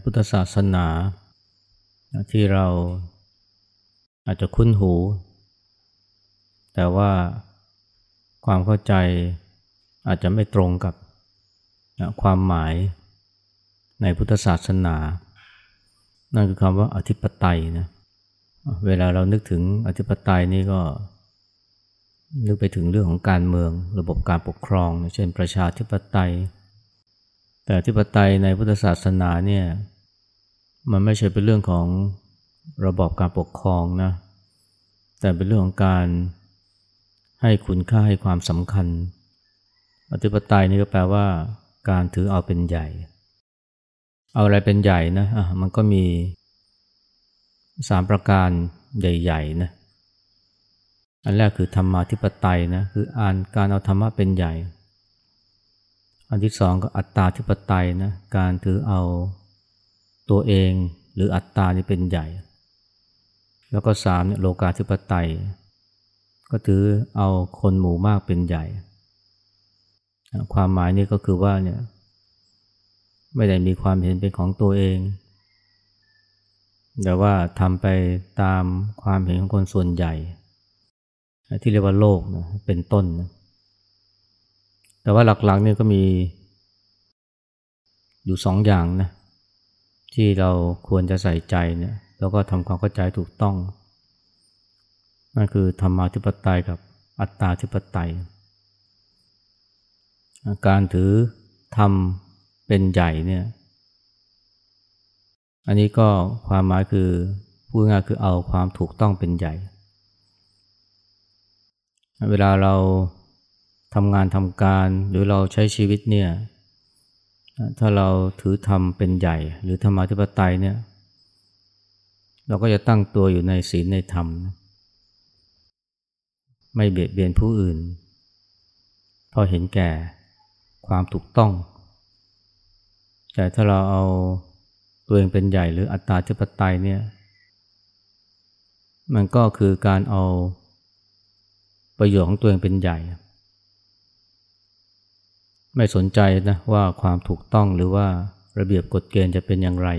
ในพุทธศาสนา ที่เราอาจจะคุ้นหู แต่ว่าความเข้าใจอาจจะไม่ตรงกับความหมายในพุทธศาสนา นั่นคือคำว่าอธิปไตยนะเวลาเรานึกถึงอธิปไตยนี่ก็นึกไปถึงเรื่องของการเมืองระบบการปกครอง เช่นประชาธิปไตย แต่อธิปไตยในพุทธศาสนาเนี่ย มันไม่ใช่เป็นเรื่องของระบอบการปกครองนะ แต่เป็นเรื่องของการให้คุณค่าให้ความสำคัญ อธิปไตยนี่ก็แปลว่า การถือเอาเป็นใหญ่ เอาอะไรเป็นใหญ่นะะมันก็มีสามประการใหญ่ๆนะ อันแรกคือธรรมาธิปไตยนะ คืออ่านการเอาธรรมะเป็นใหญ่ อันที่สองก็อัตตาธิปไตยนะ การถือเอา ตัวเองหรืออัตตานี่เป็นใหญ่ แล้วก็สามเนี่ยโลกาธิปไตย ก็ถือเอาคนหมู่มากเป็นใหญ่ ความหมายนี่ก็คือว่าเนี่ยไม่ได้มีความเห็นเป็นของตัวเอง แต่ว่าทำไปตามความเห็นของคนส่วนใหญ่ ที่เรียกว่าโลกนะเป็นต้นนะแต่ว่าหลักๆเนี่ยก็มีอยู่สองอย่างนะ ที่เราควรจะใส่ใจเนี่ยแล้วก็ทำความเข้าใจถูกต้อง นั่นคือธรรมาธิปไตยกับอัตตาธิปไตย การถือธรรมเป็นใหญ่เนี่ย อันนี้ก็ความหมายคือพูดง่ายคือเอาความถูกต้องเป็นใหญ่ เวลาเราทำงานทำการหรือเราใช้ชีวิตเนี่ย ถ้าเราถือธรรมเป็นใหญ่ หรือธรรมาธิปไตยเนี่ย เราก็จะตั้งตัวอยู่ในศีลในธรรม ไม่เบียดเบียนผู้อื่นเพราะเห็นแก่ความถูกต้อง แต่ถ้าเราเอาตัวเองเป็นใหญ่หรืออัตตาธิปไตยเนี่ย มันก็คือการเอาประโยชน์ของตัวเองเป็นใหญ่ ไม่สนใจนะว่าความถูกต้องหรือว่าระเบียบกฎเกณฑ์จะเป็นอย่างไร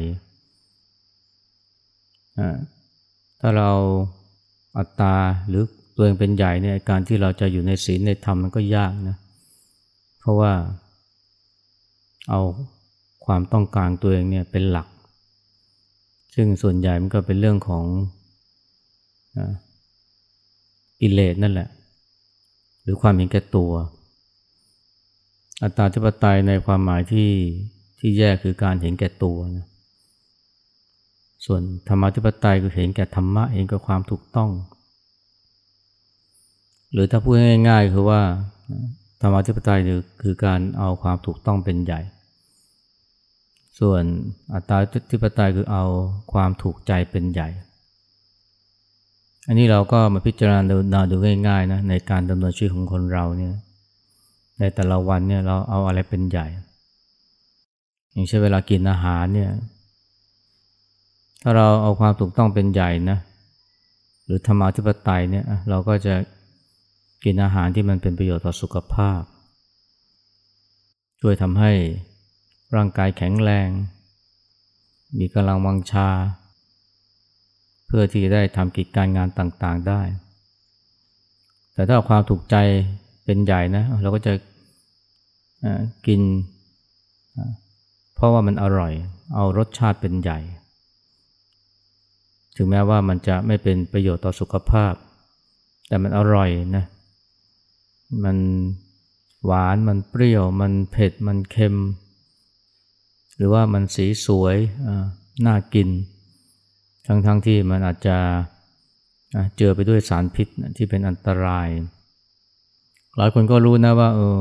ถ้าเราอัตตาหรือตัวเองเป็นใหญ่เนี่ยการที่เราจะอยู่ในศีลในธรรมมันก็ยากนะ เพราะว่าเอาความต้องการตัวเองเนี่ยเป็นหลัก ซึ่งส่วนใหญ่มันก็เป็นเรื่องของอิเลสนั่นแหละ หรือความเห็นแก่ตัว อัตตาธิปไตยในความหมายที่ที่แย่คือการเห็นแก่ตัวนะส่วนธรรมธิปไตยคือเห็นแก่ธรรมะเองก็ความถูกต้อง หรือถ้าพูดง่ายๆคือว่าธรรมธิปไตยคือการเอาความถูกต้องเป็นใหญ่ ส่วนอัตตาธิปไตยคือเอาความถูกใจเป็นใหญ่ อันนี้เราก็มาพิจารณาดูดูง่ายๆนะในการดำเนินชีวิตของคนเราเนี่ย ในแต่ละวันเนี่ยเราเอาอะไรเป็นใหญ่ อย่างเช่นเวลากินอาหารเนี่ยถ้าเราเอาความถูกต้องเป็นใหญ่นะหรือธรรมาธิปไตยเนี่ยเราก็จะกินอาหารที่มันเป็นประโยชน์ต่อสุขภาพ ช่วยทำให้ร่างกายแข็งแรง มีกำลังวังชา เพื่อที่จะได้ทำกิจการงานต่างๆได้ แต่ถ้าความถูกใจเป็นใหญ่นะเราก็จะ กิน เพราะว่ามันอร่อย เอารสชาติเป็นใหญ่ ถึงแม้ว่ามันจะไม่เป็นประโยชน์ต่อสุขภาพ แต่มันอร่อยนะ มันหวาน มันเปรี้ยว มันเผ็ด มันเค็ม หรือว่ามันสีสวย น่ากิน ทั้งๆทที่มันอาจจะเจอไปด้วยสารพิษที่เป็นอันตราย หลายคนก็รู้นะว่าเออ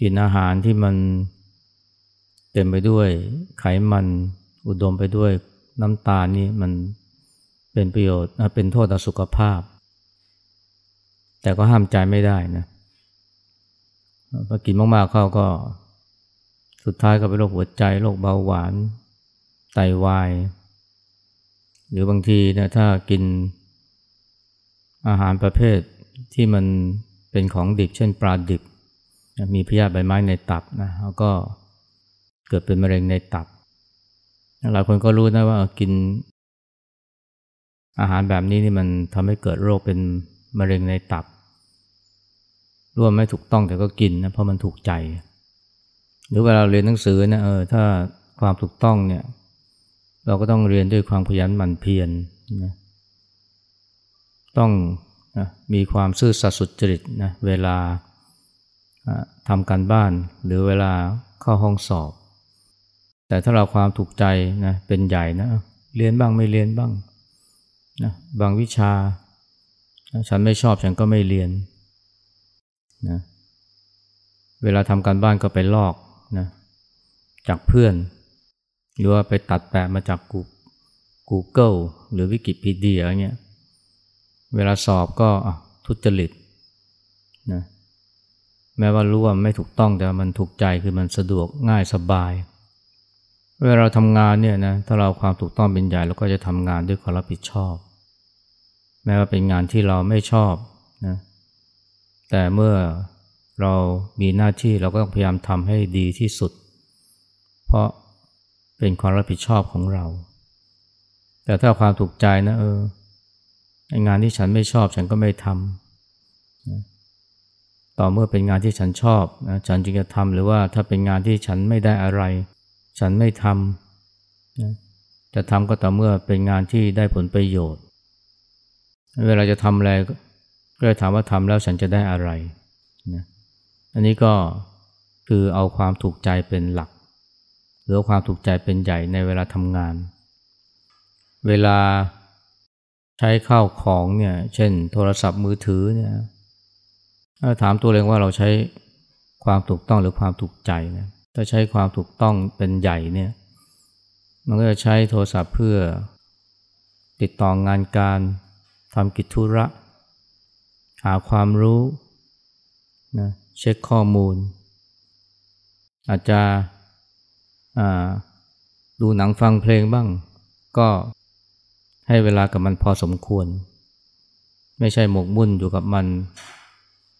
กินอาหารที่มันเต็มไปด้วยไขมันอุดมไปด้วยน้ำตาลนี่มันเป็นประโยชน์เป็นโทษต่อสุขภาพ แต่ก็ห้ามใจไม่ได้นะพอกินมากๆเข้าก็สุดท้ายก็เป็นโรคหัวใจโรคเบาหวาน ไตาวาย หรือบางทีนะถ้ากินอาหารประเภทที่มันเป็นของดิบเช่นปลาดิบ มีพยาธิใบไม้ในตับนะแล้วก็เกิดเป็นมะเร็งในตับ หลายคนก็รู้นะว่ากิน อาหารแบบนี้นี่มันทำให้เกิดโรคเป็นมะเร็งในตับร่วมไม่ถูกต้องแต่ก็กินนะเพราะมันถูกใจ หรือเวลาเรียนหนังสือนะเออถ้าความถูกต้องเนี่ย เราก็ต้องเรียนด้วยความขยันหมั่นเพียรนะต้องนะมีความซื่อสัตย์สุจริตนะเวลา ทำการบ้านหรือเวลาเข้าห้องสอบ แต่ถ้าเราความถูกใจนะเป็นใหญ่นะเรียนบ้างไม่เรียนบ้างนะบางวิชา ฉันไม่ชอบฉันก็ไม่เรียนนะเวลาทำการบ้านก็ไปลอกนะจากเพื่อน หรือว่าไปตัดแปะมาจาก Google หรือวิกิพีเดียเงี้ย เวลาสอบก็ทุจริตนะ แม้ว่ารู้ว่าไม่ถูกต้องแต่มันถูกใจคือมันสะดวกง่ายสบาย เวลาเราทำงานเนี่ยนะถ้าเราความถูกต้องเป็นใหญ่เราก็จะทำงานด้วยความรับผิดชอบ แม้ว่าเป็นงานที่เราไม่ชอบนะแต่เมื่อเรามีหน้าที่เราก็ต้องพยายามทำให้ดีที่สุด เพราะเป็นความรับผิดชอบของเรา แต่ถ้าความถูกใจนะเอองานที่ฉันไม่ชอบฉันก็ไม่ทำ ต่อเมื่อเป็นงานที่ฉันชอบนะฉันจึงจะทำหรือว่าถ้าเป็นงานที่ฉันไม่ได้อะไร ฉันไม่ทำนะจะทำก็ต่อเมื่อเป็นงานที่ได้ผลประโยชน์ เวลาจะทำอะไรก็เลยถามว่าทำแล้วฉันจะได้อะไรนะอันนี้ก็คือเอาความถูกใจเป็นหลัก หรือความถูกใจเป็นใหญ่ในเวลาทำงาน เวลาใช้ข้าวของเนี่ย เช่น โทรศัพท์มือถือเนี่ย ถามตัวเองว่าเราใช้ความถูกต้องหรือความถูกใจนะถ้าใช้ความถูกต้องเป็นใหญ่เนี่ยมันก็จะใช้โทรศัพท์เพื่อติดต่องานการทำกิจธุระ หาความรู้นะเช็คข้อมูล อาจจะดูหนังฟังเพลงบ้าง ก็ให้เวลากับมันพอสมควร ไม่ใช่หมกมุ่นอยู่กับมัน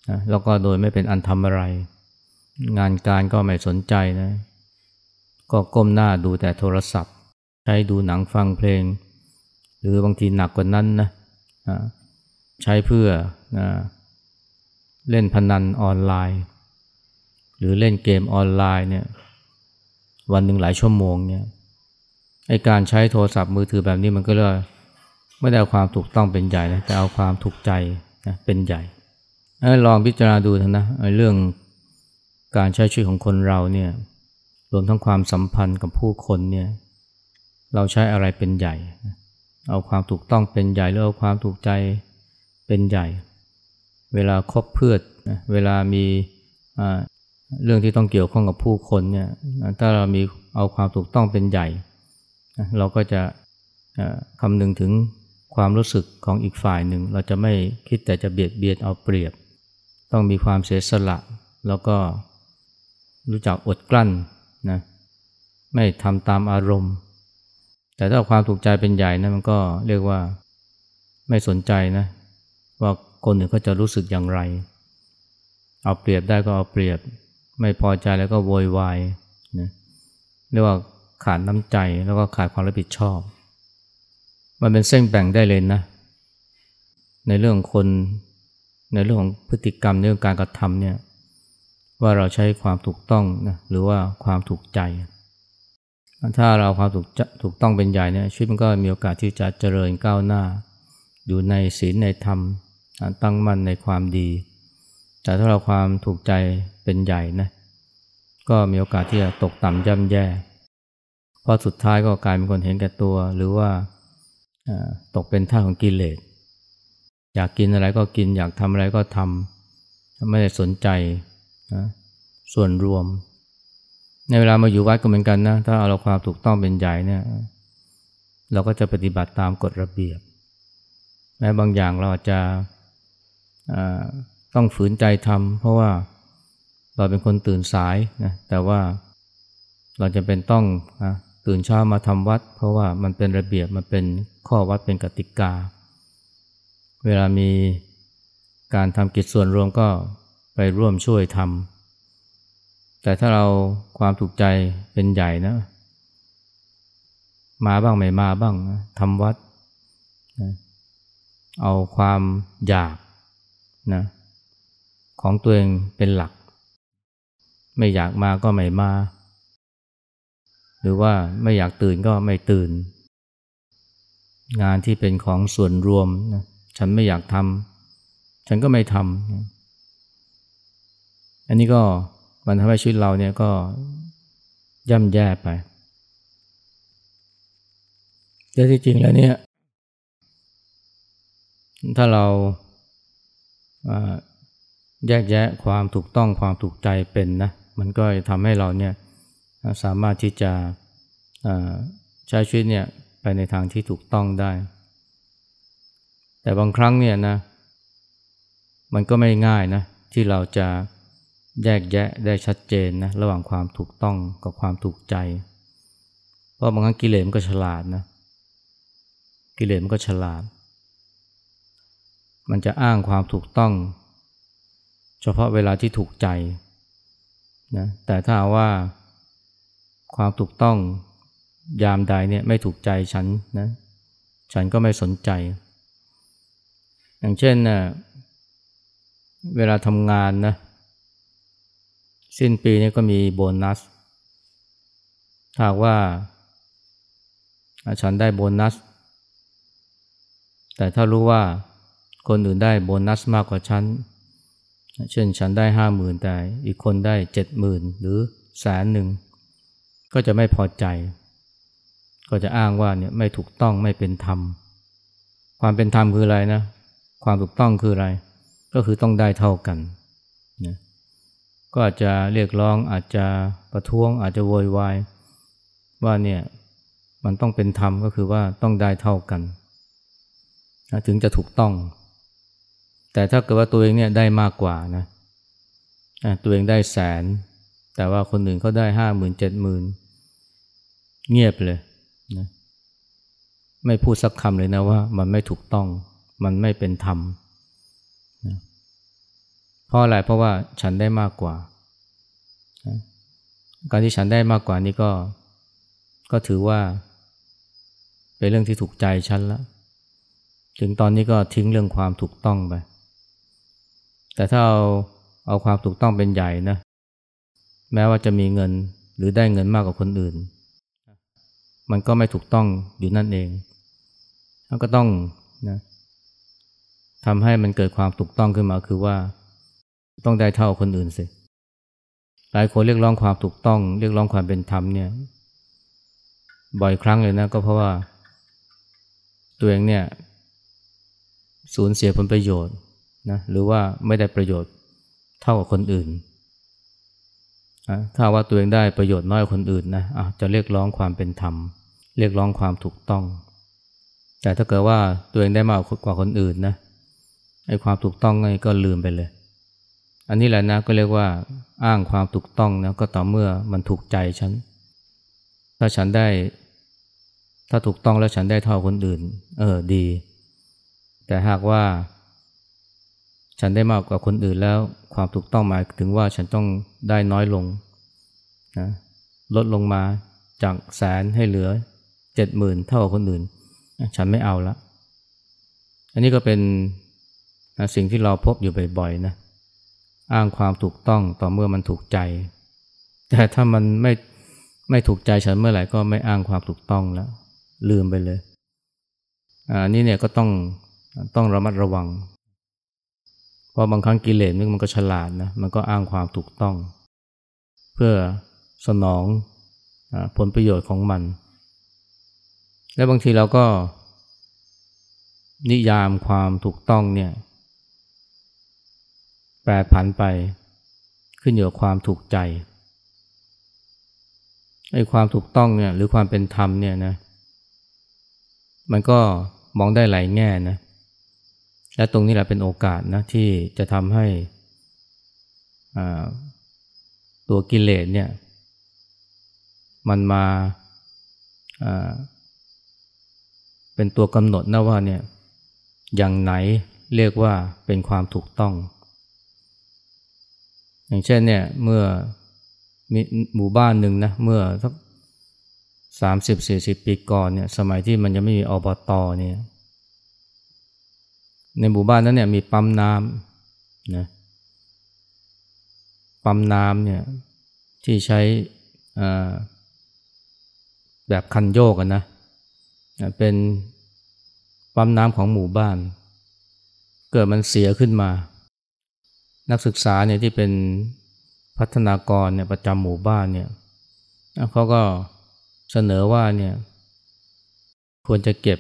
นะแล้วก็โดยไม่เป็นอันทำอะไร งานการก็ไม่สนใจนะ ก็ก้มหน้าดูแต่โทรศัพท์ ใช้ดูหนังฟังเพลง หรือบางทีหนักกว่านั้นนะใช้เพื่อนะเล่นพนันออนไลน์ หรือเล่นเกมออนไลน์เนี่ยวันหนึ่งหลายชั่วโมงเนี่ยไอการใช้โทรศัพท์มือถือแบบนี้มันก็เลยไม่ได้เอาความถูกต้องเป็นใหญ่นะแต่เอาความถูกใจนะเป็นใหญ่ ลองพิจารณาดูนะเรื่องการใช้ชีวิตของคนเราเนี่ยรวมทั้งความสัมพันธ์กับผู้คนเนี่ยเราใช้อะไรเป็นใหญ่ เอาความถูกต้องเป็นใหญ่หรือเอาความถูกใจเป็นใหญ่ เวลาคบเพื่อนเวลามีเรื่องที่ต้องเกี่ยวข้องกับผู้คนเนี่ยถ้าเรามีเอาความถูกต้องเป็นใหญ่ เราก็จะคำนึงถึงความรู้สึกของอีกฝ่ายหนึ่ง เราจะไม่คิดแต่จะเบียดเบียนเอาเปรียบ ต้องมีความเสียสละ แล้วก็รู้จักอดกลั้นนะไม่ทำตามอารมณ์ แต่ถ้าความถูกใจเป็นใหญ่นะมันก็เรียกว่าไม่สนใจนะว่าคนอื่นเขาจะรู้สึกอย่างไร เอาเปรียบได้ก็เอาเปรียบ ไม่พอใจแล้วก็โวยวายนะเรียกว่าขาดน้ำใจแล้วก็ขาดความรับผิดชอบ มันเป็นเส้นแบ่งได้เลยนะ ในเรื่องคน ในเรื่องของพฤติกรรมในเรื่องการกระทำเนี่ยว่าเราใช้ความถูกต้องนะหรือว่าความถูกใจ ถ้าเราความถูกถูกต้องเป็นใหญ่เนี่ยชีวิตมันก็มีโอกาสที่จะเจริญก้าวหน้า อยู่ในศีลในธรรมตั้งมั่นในความดี แต่ถ้าเราความถูกใจเป็นใหญ่นะก็มีโอกาสที่จะตกต่ำย่ำแย่เพราะสุดท้ายก็กลายเป็นคนเห็นแก่ตัว หรือว่าตกเป็นท่าของกิเลส อยากกินอะไรก็กิน อยากทำอะไรก็ทำไม่ได้สนใจนะส่วนรวม ในเวลามาอยู่วัดก็เหมือนกันนะ ถ้าเอาเราความถูกต้องเป็นใหญ่เนี่ย เราก็จะปฏิบัติตามกฎระเบียบ แม้บางอย่างเราอาจจะต้องฝืนใจทำเพราะว่าเราเป็นคนตื่นสายนะแต่ว่าเราจะเป็นต้องตื่นเช้ามาทำวัด เพราะว่ามันเป็นระเบียบมันเป็นข้อวัดเป็นกติกา เวลามีการทำกิจส่วนรวมก็ไปร่วมช่วยทำแต่ถ้าเราความถูกใจเป็นใหญ่นะ มาบ้างไม่มาบ้างทำวัดนะเอาความอยากนะของตัวเองเป็นหลัก ไม่อยากมาก็ไม่มา หรือว่าไม่อยากตื่นก็ไม่ตื่น งานที่เป็นของส่วนรวมนะ ฉันไม่อยากทำฉันก็ไม่ทำอันนี้ก็มันทำให้ชีวิตเราเนี่ยก็ย่ำแย่ไปแต่ที่จริงแล้วเนี่ย ถ้าเราแยกแยะความถูกต้องความถูกใจเป็นนะ มันก็จะทำให้เราเนี่ยสามารถที่จะใช้ชีวิตเนี่ยไปในทางที่ถูกต้องได้ แต่บางครั้งเนี่ยนะ มันก็ไม่ง่ายนะ ที่เราจะแยกแยะได้ชัดเจนนะระหว่างความถูกต้องกับความถูกใจ เพราะบางครั้งกิเลสมันก็ฉลาดนะ กิเลสมันก็ฉลาด มันจะอ้างความถูกต้อง เฉพาะเวลาที่ถูกใจนะแต่ถ้าว่าความถูกต้องยามใดเนี่ยไม่ถูกใจฉันนะฉันก็ไม่สนใจ อย่างเช่นนะเวลาทำงานนะ สิ้นปีนี้ก็มีโบนัส ถ้าว่า ฉันได้โบนัส แต่ถ้ารู้ว่าคนอื่นได้โบนัสมากกว่าฉัน เช่นฉันได้ห้าหมื่นแต่อีกคนได้เจ็ดหมื่นหรือแสนหนึ่ง ก็จะไม่พอใจ ก็จะอ้างว่าเนี่ยไม่ถูกต้องไม่เป็นธรรม ความเป็นธรรมคืออะไรนะ ความถูกต้องคืออะไร ก็คือต้องได้เท่ากันนะก็อาจจะเรียกร้องอาจจะประท้วงอาจจะโวยวายว่าเนี่ยมันต้องเป็นธรรมก็คือว่าต้องได้เท่ากันถึงจะถูกต้อง แต่ถ้าเกิดว่าตัวเองเนี่ยได้มากกว่านะตัวเองได้แสน แต่ว่าคนอื่นเขาได้ห้าหมื่นเจ็ดหมื่นเงียบเลยนะไม่พูดสักคำเลยนะว่ามันไม่ถูกต้อง มันไม่เป็นธรรมนะเพราะอะไรเพราะว่าฉันได้มากกว่า การที่ฉันได้มากกว่านี้ก็ ก็ถือว่า เป็นเรื่องที่ถูกใจฉันแล้ว ถึงตอนนี้ก็ทิ้งเรื่องความถูกต้องไป แต่ถ้าเอาเอาความถูกต้องเป็นใหญ่นะ แม้ว่าจะมีเงินหรือได้เงินมากกว่าคนอื่น มันก็ไม่ถูกต้องอยู่นั่นเองก็ต้องนะ ทำให้มันเกิดความถูกต้องขึ้นมาคือว่า ต้องได้เท่าคนอื่นสิหลายคนเรียกร้องความถูกต้อง เรียกร้องความเป็นธรรมเนี่ย บ่อยครั้งเลยนะก็เพราะว่า ตัวเองเนี่ย สูญเสียผลประโยชน์นะหรือว่าไม่ได้ประโยชน์เท่ากับคนอื่นถ้าว่าตัวเองได้ประโยชน์น้อยคนอื่นนะะจะเรียกร้องความเป็นธรรม เรียกร้องความถูกต้อง แต่ถ้าเกิดว่าตัวเองได้มากกว่าคนอื่นนะ ไอ้ความถูกต้องนี่ก็ลืมไปเลย อันนี้แหละนะก็เรียกว่าอ้างความถูกต้องนะก็ต่อเมื่อมันถูกใจฉัน ถ้าฉันได้ ถ้าถูกต้องแล้วฉันได้เท่าคนอื่น เออดี แต่หากว่า ฉันได้มากกว่าคนอื่นแล้ว ความถูกต้องหมายถึงว่าฉันต้องได้น้อยลงนะลดลงมาจากแสนให้เหลือเจ็ดหมื่นเท่าคนอื่น ฉันไม่เอาละ อันนี้ก็เป็น สิ่งที่เราพบอยู่บ่อยๆนะอ้างความถูกต้องต่อเมื่อมันถูกใจ แต่ถ้ามันไม่ไม่ถูกใจฉันเมื่อไหร่ก็ไม่อ้างความถูกต้องแล้ว ลืมไปเลยอันนี้เนี่ยก็ต้องต้องระมัดระวัง เพราะบางครั้งกิเลสมันก็ฉลาดนะมันก็อ้างความถูกต้อง เพื่อสนองอผลประโยชน์ของมัน และบางทีเราก็นิยามความถูกต้องเนี่ย แปรผันไปขึ้นอยู่กับความถูกใจไอ้ความถูกต้องเนี่ยหรือความเป็นธรรมเนี่ยนะมันก็มองได้หลายแง่นะและตรงนี้แหละเป็นโอกาสนะที่จะทำให้ตัวกิเลสเนี่ยมันมาเป็นตัวกำหนดนะว่าเนี่ยอย่างไหนเรียกว่าเป็นความถูกต้อง อย่างเช่นเนี่ยเมื่อมีหมู่บ้านหนึ่งนะเมื่อสักสามสิบสี่สิบปีก่อนเนี่ยสมัยที่มันยังไม่มีอบตเนี่ยในหมู่บ้านนั้นเนี่ยมีปั๊มน้ำนะปั๊มน้ำเนี่ยที่ใช้แบบคันโยกนะเป็นปั๊มน้ำของหมู่บ้าน เกิดมันเสียขึ้นมา นักศึกษาเนี่ยที่เป็นพัฒนากรเนี่ยประจำหมู่บ้านเนี่ยเขาก็เสนอว่าเนี่ยควรจะเก็บ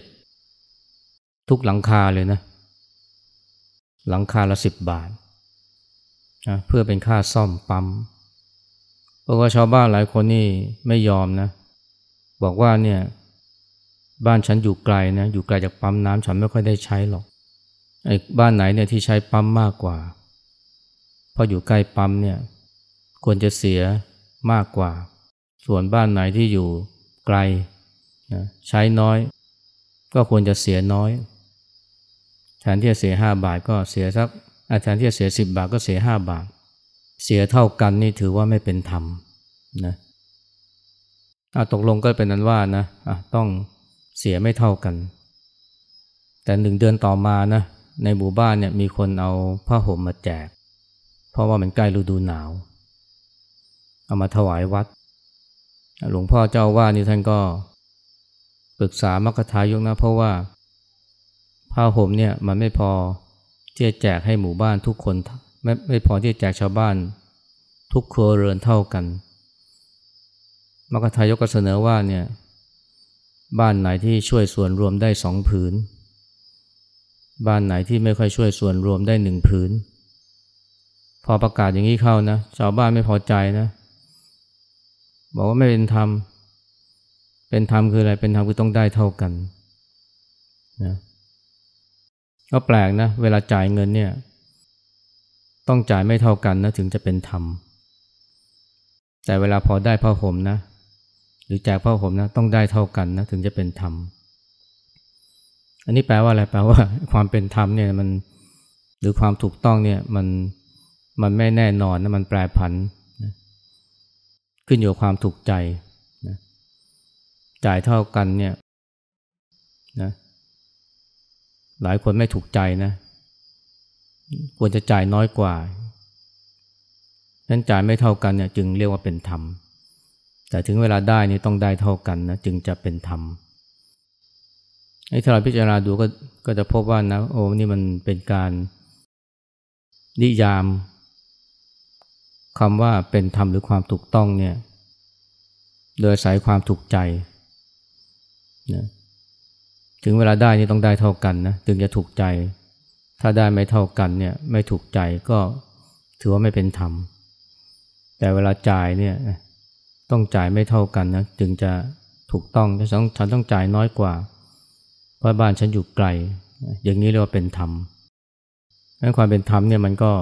ทุกหลังคาเลยนะหลังคาละสิบบาทนะเพื่อเป็นค่าซ่อมปั๊มเพราะว่าชาวบ้านหลายคนนี่ไม่ยอมนะ บอกว่าเนี่ยบ้านฉันอยู่ไกลนะอยู่ไกลจากปั๊มน้ำฉันไม่ค่อยได้ใช้หรอกไอ้บ้านไหนเนี่ยที่ใช้ปั๊มมากกว่า ราะอยู่ใกล้ปั๊มเนี่ยควรจะเสียมากกว่า ส่วนบ้านไหนที่อยู่ไกลนะใช้น้อย ก็ควรจะเสียน้อยแทนที่จะเสียห้าบาทก็เสียสักแทนที่จะเสียสิบบาทก็เสียห้าบาท เสียเท่ากันนี่ถือว่าไม่เป็นธรรมนะตกลงก็เป็นนั้นว่านะะต้องเสียไม่เท่ากัน แต่หนึ่งเดือนต่อมานะในหมู่บ้านเนี่ยมีคนเอาผ้าห่มมาแจก ราะว่ามันใกล้ฤดูหนาว เอามาถวายวัด หลวงพ่อเจ้าว่านี่ท่านก็ปรึกษามรรคทายกนะ เพราะว่าผ้าห่มเนี่ยมันไม่พอที่จะแจกให้หมู่บ้านทุกคนไม่ไม่พอที่จะแจกชาวบ้าน ทุกครัวเรือนเท่ากันมรรคทายกก็เสนอว่าเนี่ยบ้านไหนที่ช่วยส่วนรวมได้สองผืน บ้านไหนที่ไม่ค่อยช่วยส่วนรวมได้หนึ่งผืน พอประกาศอย่างนี้เข้านะชาวบ้านไม่พอใจนะ บอกว่าไม่เป็นธรรม เป็นธรรมคืออะไร เป็นธรรมคือต้องได้เท่ากันนะก็แปลกนะ เวลาจ่ายเงินเนี่ย ต้องจ่ายไม่เท่ากันนะถึงจะเป็นธรรม แต่เวลาพอได้ผ้าห่มนะ หรือแจกผ้าห่มนะ ต้องได้เท่ากันนะถึงจะเป็นธรรม อันนี้แปลว่าอะไร แปลว่า ความเป็นธรรมเนี่ยมัน หรือความถูกต้องเนี่ยมัน มันไม่แน่นอนนะมันแปรผันนะขึ้นอยู่กับความถูกใจนะจ่ายเท่ากันเนี่ยนะหลายคนไม่ถูกใจนะควรจะจ่ายน้อยกว่านั้นจ่ายไม่เท่ากันเนี่ยจึงเรียกว่าเป็นธรรม แต่ถึงเวลาได้นี่ต้องได้เท่ากันนะจึงจะเป็นธรรมไอ้ถ้าเราพิจารณาดูก็ก็จะพบว่านะโอ้นี่มันเป็นการนิยาม คำว่าเป็นธรรมหรือความถูกต้องเนี่ยโดยสายความถูกใจนะถึงเวลาได้นี่ต้องได้เท่ากันนะถึงจะถูกใจ ถ้าได้ไม่เท่ากันเนี่ยไม่ถูกใจก็ถือว่าไม่เป็นธรรม แต่เวลาจ่ายเนี่ยต้องจ่ายไม่เท่ากันนะจึงจะถูกต้องฉันฉันต้องจ่ายน้อยกว่า เพราะบ้านฉันอยู่ไกล อย่างนี้เรียกว่าเป็นธรรมดังความเป็นธรรมเนี่ยมันก็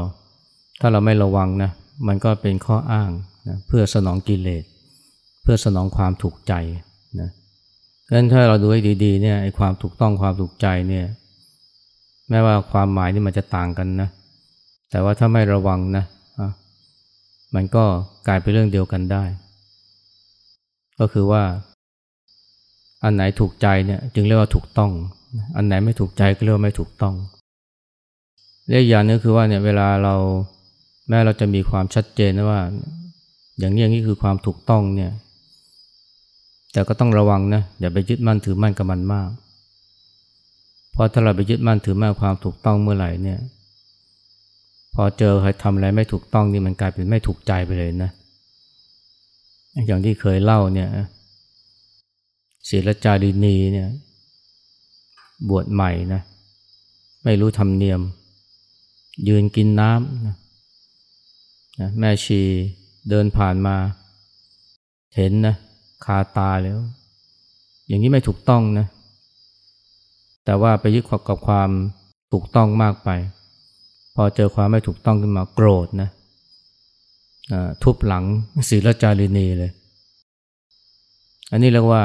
ถ้าเราไม่ระวังนะ มันก็เป็นข้ออ้างนะเพื่อสนองกิเลส เพื่อสนองความถูกใจนะดังนั้นถ้าเราดูให้ดีๆเนี่ยไอ้ความถูกต้องความถูกใจเนี่ยแม้ว่าความหมายนี่มันจะต่างกันนะ แต่ว่าถ้าไม่ระวังนะมันก็กลายเป็นเรื่องเดียวกันได้ ก็คือว่า อันไหนถูกใจเนี่ยจึงเรียกว่าถูกต้อง อันไหนไม่ถูกใจก็เรียกว่าไม่ถูกต้องเรียกอย่างนึงคือว่าเนี่ยเวลาเรา แม้เราจะมีความชัดเจนนะว่า อย่างนี้อย่างนี้คือความถูกต้องเนี่ย แต่ก็ต้องระวังนะอย่าไปยึดมั่นถือมั่นกับมันมาก เพราะถ้าเราไปยึดมั่นถือมั่นความถูกต้องเมื่อไหร่เนี่ย พอเจอใครทำอะไรไม่ถูกต้องนี่มันกลายเป็นไม่ถูกใจไปเลยนะ อย่างที่เคยเล่าเนี่ยศิลจารินีเนี่ยบวชใหม่นะ ไม่รู้ธรรมเนียม ยืนกินน้ำนะ นะแม่ชีเดินผ่านมา เห็นนะคาตาแล้ว อย่างนี้ไม่ถูกต้องนะ แต่ว่าไปยึดกับความถูกต้องมากไป พอเจอความไม่ถูกต้องขึ้นมาโกรธนะทุบหลังศีลจารีนีเลย อันนี้เรียกว่า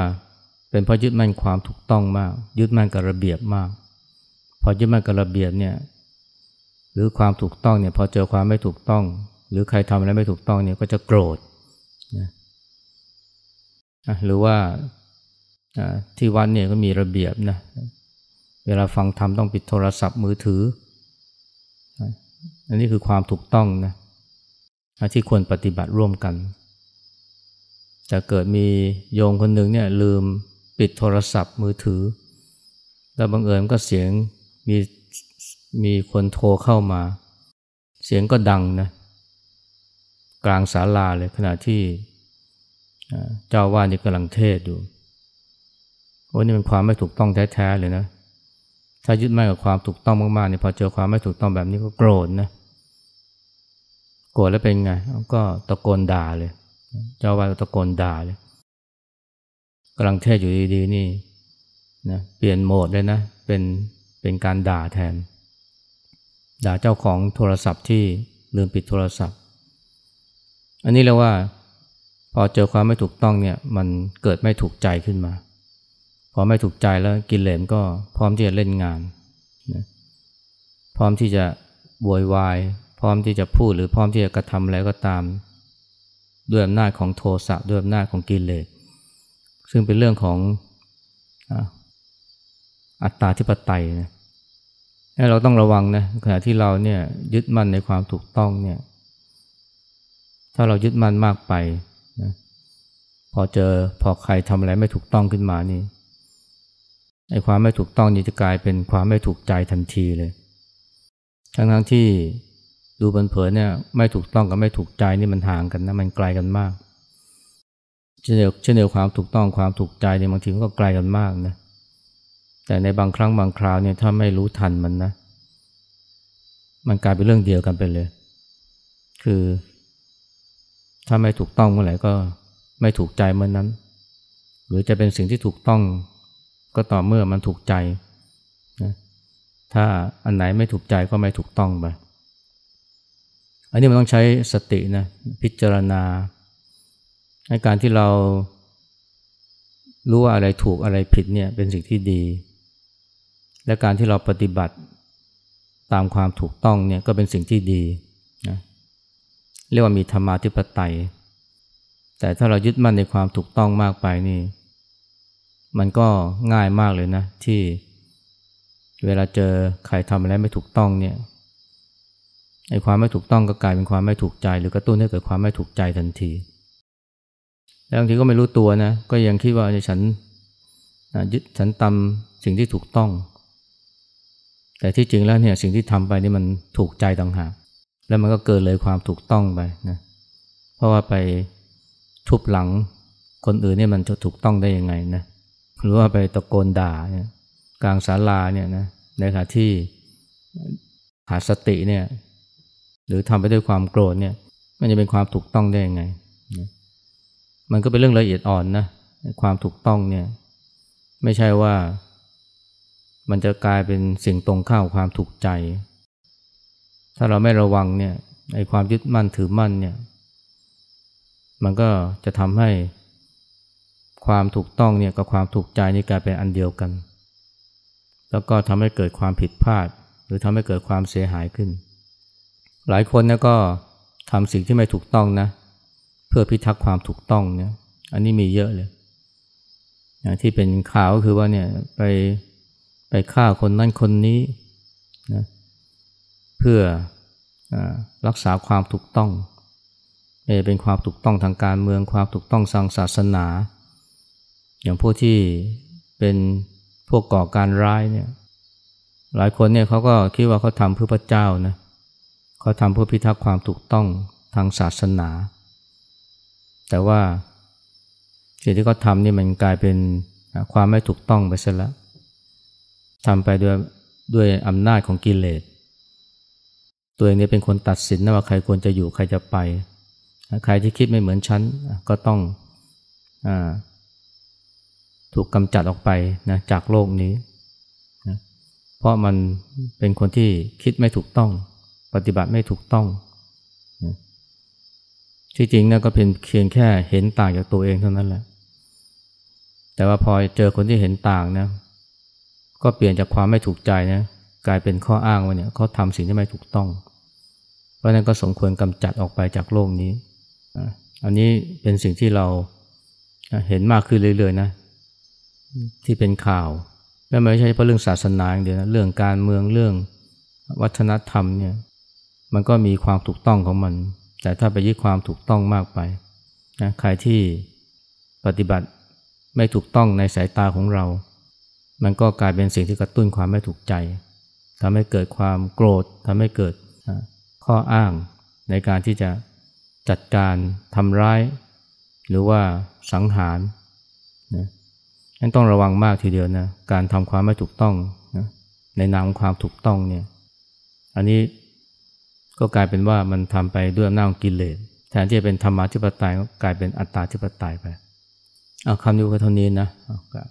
เป็นเพราะยึดมั่นความถูกต้องมาก ยึดมั่นกับระเบียบมาก พอยึดมั่นกับระเบียบเนี่ยหรือความถูกต้องเนี่ยพอเจอความไม่ถูกต้อง หรือใครทำอะไรไม่ถูกต้องเนี่ยก็จะโกรธหรือว่าที่วัดเนี่ยก็มีระเบียบนะเวลาฟังธรรมต้องปิดโทรศัพท์มือถือ อันนี้คือความถูกต้องนะที่ควรปฏิบัติร่วมกันแต่เกิดมีโยมคนหนึ่งเนี่ยลืมปิดโทรศัพท์มือถือ แล้วบังเอิญก็เสียงมีมีคนโทรเข้ามา เสียงก็ดังนะ กลางศาลาเลยขณะที่เจ้าว่านี่กำลังเทศอยู่โอ้นี่เป็นความไม่ถูกต้องแท้ๆเลยนะ ถ้ายึดมั่นกับความถูกต้องมากๆเนี่ยพอเจอความไม่ถูกต้องแบบนี้ก็โกรธนะโกรธแล้วเป็นไงก็ตะโกนด่าเลย เจ้าว่าตะโกนด่าเลยกำลังเทศอยู่ดีๆนี่นะเปลี่ยนโหมดเลยนะเป็นเป็นการด่าแทน ด่าเจ้าของโทรศัพท์ที่ลืมปิดโทรศัพท์ อันนี้เรียกว่าพอเจอความไม่ถูกต้องเนี่ยมันเกิดไม่ถูกใจขึ้นมา พอไม่ถูกใจแล้วกินเหลมก็พร้อมที่จะเล่นงานนะพร้อมที่จะบวยวาย พร้อมที่จะพูดหรือพร้อมที่จะกระทำอะไรก็ตาม ด้วยอำนาจของโทสะด้วยอำนาจของกิเลสซึ่งเป็นเรื่องของอัตตาธิปไตยนะเราต้องระวังนะขณะที่เราเนี่ยยึดมั่นในความถูกต้องเนี่ย ถ้าเรายึดมั่นมากไปนะพอเจอพอใครทำอะไรไม่ถูกต้องขึ้นมานี่ไอ้ความไม่ถูกต้องนี้จะกลายเป็นความไม่ถูกใจทันทีเลย ทั้งทั้งที่ดูบันเผยเนี่ยไม่ถูกต้องกับไม่ถูกใจนี่มันห่างกันนะมันไกลกันมากเช่นเดียวเช่นเดียวความถูกต้องความถูกใจเนี่ยบางทีก็ไกลกันมากนะแต่ในบางครั้งบางคราวเนี่ยถ้าไม่รู้ทันมันนะ มันกลายเป็นเรื่องเดียวกันไปเลย คือ ถ้าไม่ถูกต้องเมื่อไหร่ก็ไม่ถูกใจเมื่อนนั้น หรือจะเป็นสิ่งที่ถูกต้องก็ต่อเมื่อมันถูกใจนะถ้าอันไหนไม่ถูกใจก็ไม่ถูกต้องไปอันนี้มันต้องใช้สตินะพิจารณาในการที่เรารู้ว่าอะไรถูกอะไรผิดเนี่ยเป็นสิ่งที่ดี และการที่เราปฏิบัติตามความถูกต้องเนี่ยก็เป็นสิ่งที่ดีนะ เรียกว่ามีธรรมาธิปไตย แต่ถ้าเรายึดมั่นในความถูกต้องมากไปนี่ มันก็ง่ายมากเลยนะ ที่เวลาเจอใครทำอะไรไม่ถูกต้องเนี่ยไอ้ความไม่ถูกต้องก็กลายเป็นความไม่ถูกใจ หรือกระตุ้นให้เกิดความไม่ถูกใจทันทีแล้วบางทีก็ไม่รู้ตัวนะ ก็ยังคิดว่าฉันยึดฉันตำสิ่งที่ถูกต้อง แต่ที่จริงแล้วเนี่ยสิ่งที่ทำไปนี่มันถูกใจต่างหาก แล้วมันก็เกินเลยความถูกต้องไปนะเพราะว่าไปทุบหลังคนอื่นเนี่ยมันจะถูกต้องได้ยังไงนะหรือว่าไปตะโกนด่าเนี่ยกลางศาลาเนี่ยนะในขณะที่ขาดสติเนี่ยหรือทำไปด้วยความโกรธเนี่ย มันจะเป็นความถูกต้องได้ยังไงนะมันก็เป็นเรื่องละเอียดอ่อนนะความถูกต้องเนี่ย ไม่ใช่ว่า มันจะกลายเป็นสิ่งตรงข้ามความถูกใจ ถ้าเราไม่ระวังเนี่ยไอ้ความยึดมั่นถือมั่นเนี่ย มันก็จะทำให้ความถูกต้องเนี่ยกับความถูกใจนี่กลายเป็นอันเดียวกัน แล้วก็ทำให้เกิดความผิดพลาด หรือทำให้เกิดความเสียหายขึ้น หลายคนเนี่ยก็ทำสิ่งที่ไม่ถูกต้องนะ เพื่อพิทักษ์ความถูกต้องเนี่ยอันนี้มีเยอะเลยอย่างที่เป็นข่าวก็คือว่าเนี่ยไปไปฆ่าคนนั่นคนนี้นะ เพื่ออรักษาความถูกต้องเป็นความถูกต้องทางการเมืองความถูกต้องทางศาสนา อย่างพวกที่เป็นพวกก่อการร้ายเนี่ยหลายคนเนี่ยเขาก็คิดว่าเขาทำเพื่อพระเจ้านะเขาทำเพื่อพิทักษ์ความถูกต้องทางศาสนา แต่ว่าสิ่งที่เขาทำนี่มันกลายเป็นความไม่ถูกต้องไปซะแล้วทำไปด้วยด้วยอำนาจของกิเลส ตัวเองเนี่ยเป็นคนตัดสินนะว่าใครควรจะอยู่ใครจะไป ใครที่คิดไม่เหมือนฉันก็ต้องอถูกกำจัดออกไปนะจากโลกนี้นะเพราะมันเป็นคนที่คิดไม่ถูกต้อง ปฏิบัติไม่ถูกต้องนะที่จริงนะก็เป็นเพียงแค่เห็นต่างจากตัวเองเท่านั้นแหละ แต่ว่าพอเจอคนที่เห็นต่างนะก็เปลี่ยนจากความไม่ถูกใจนะ กลายเป็นข้ออ้างว่าเนี่ยเขาทำสิ่งที่ไม่ถูกต้อง เพราะนั้นก็สมควรกำจัดออกไปจากโลกนี้อันนี้เป็นสิ่งที่เราเห็นมากขึ้นเรื่อยๆนะที่เป็นข่าว และไม่ใช่เฉพาะเรื่องศาสนาอย่างเดียวนะเรื่องการเมืองเรื่องวัฒนธรรมเนี่ยมันก็มีความถูกต้องของมัน แต่ถ้าไปยึดความถูกต้องมากไปนะใครที่ปฏิบัติไม่ถูกต้องในสายตาของเรา มันก็กลายเป็นสิ่งที่กระตุ้นความไม่ถูกใจ ทำให้เกิดความโกรธทำให้เกิดข้ออ้างในการที่จะจัดการทำร้าย หรือว่าสังหารนะนั่นต้องระวังมากทีเดียวนะการทำความไม่ถูกต้องนะในนามความถูกต้องเนี่ยอันนี้ก็กลายเป็นว่ามันทำไปด้วยอำนาจของกิเลสแทนที่จะเป็นธรรมาธิปไตยก็กลายเป็นอัตตาธิปไตยไปเอาคำนี้ก็เท่านี้นะ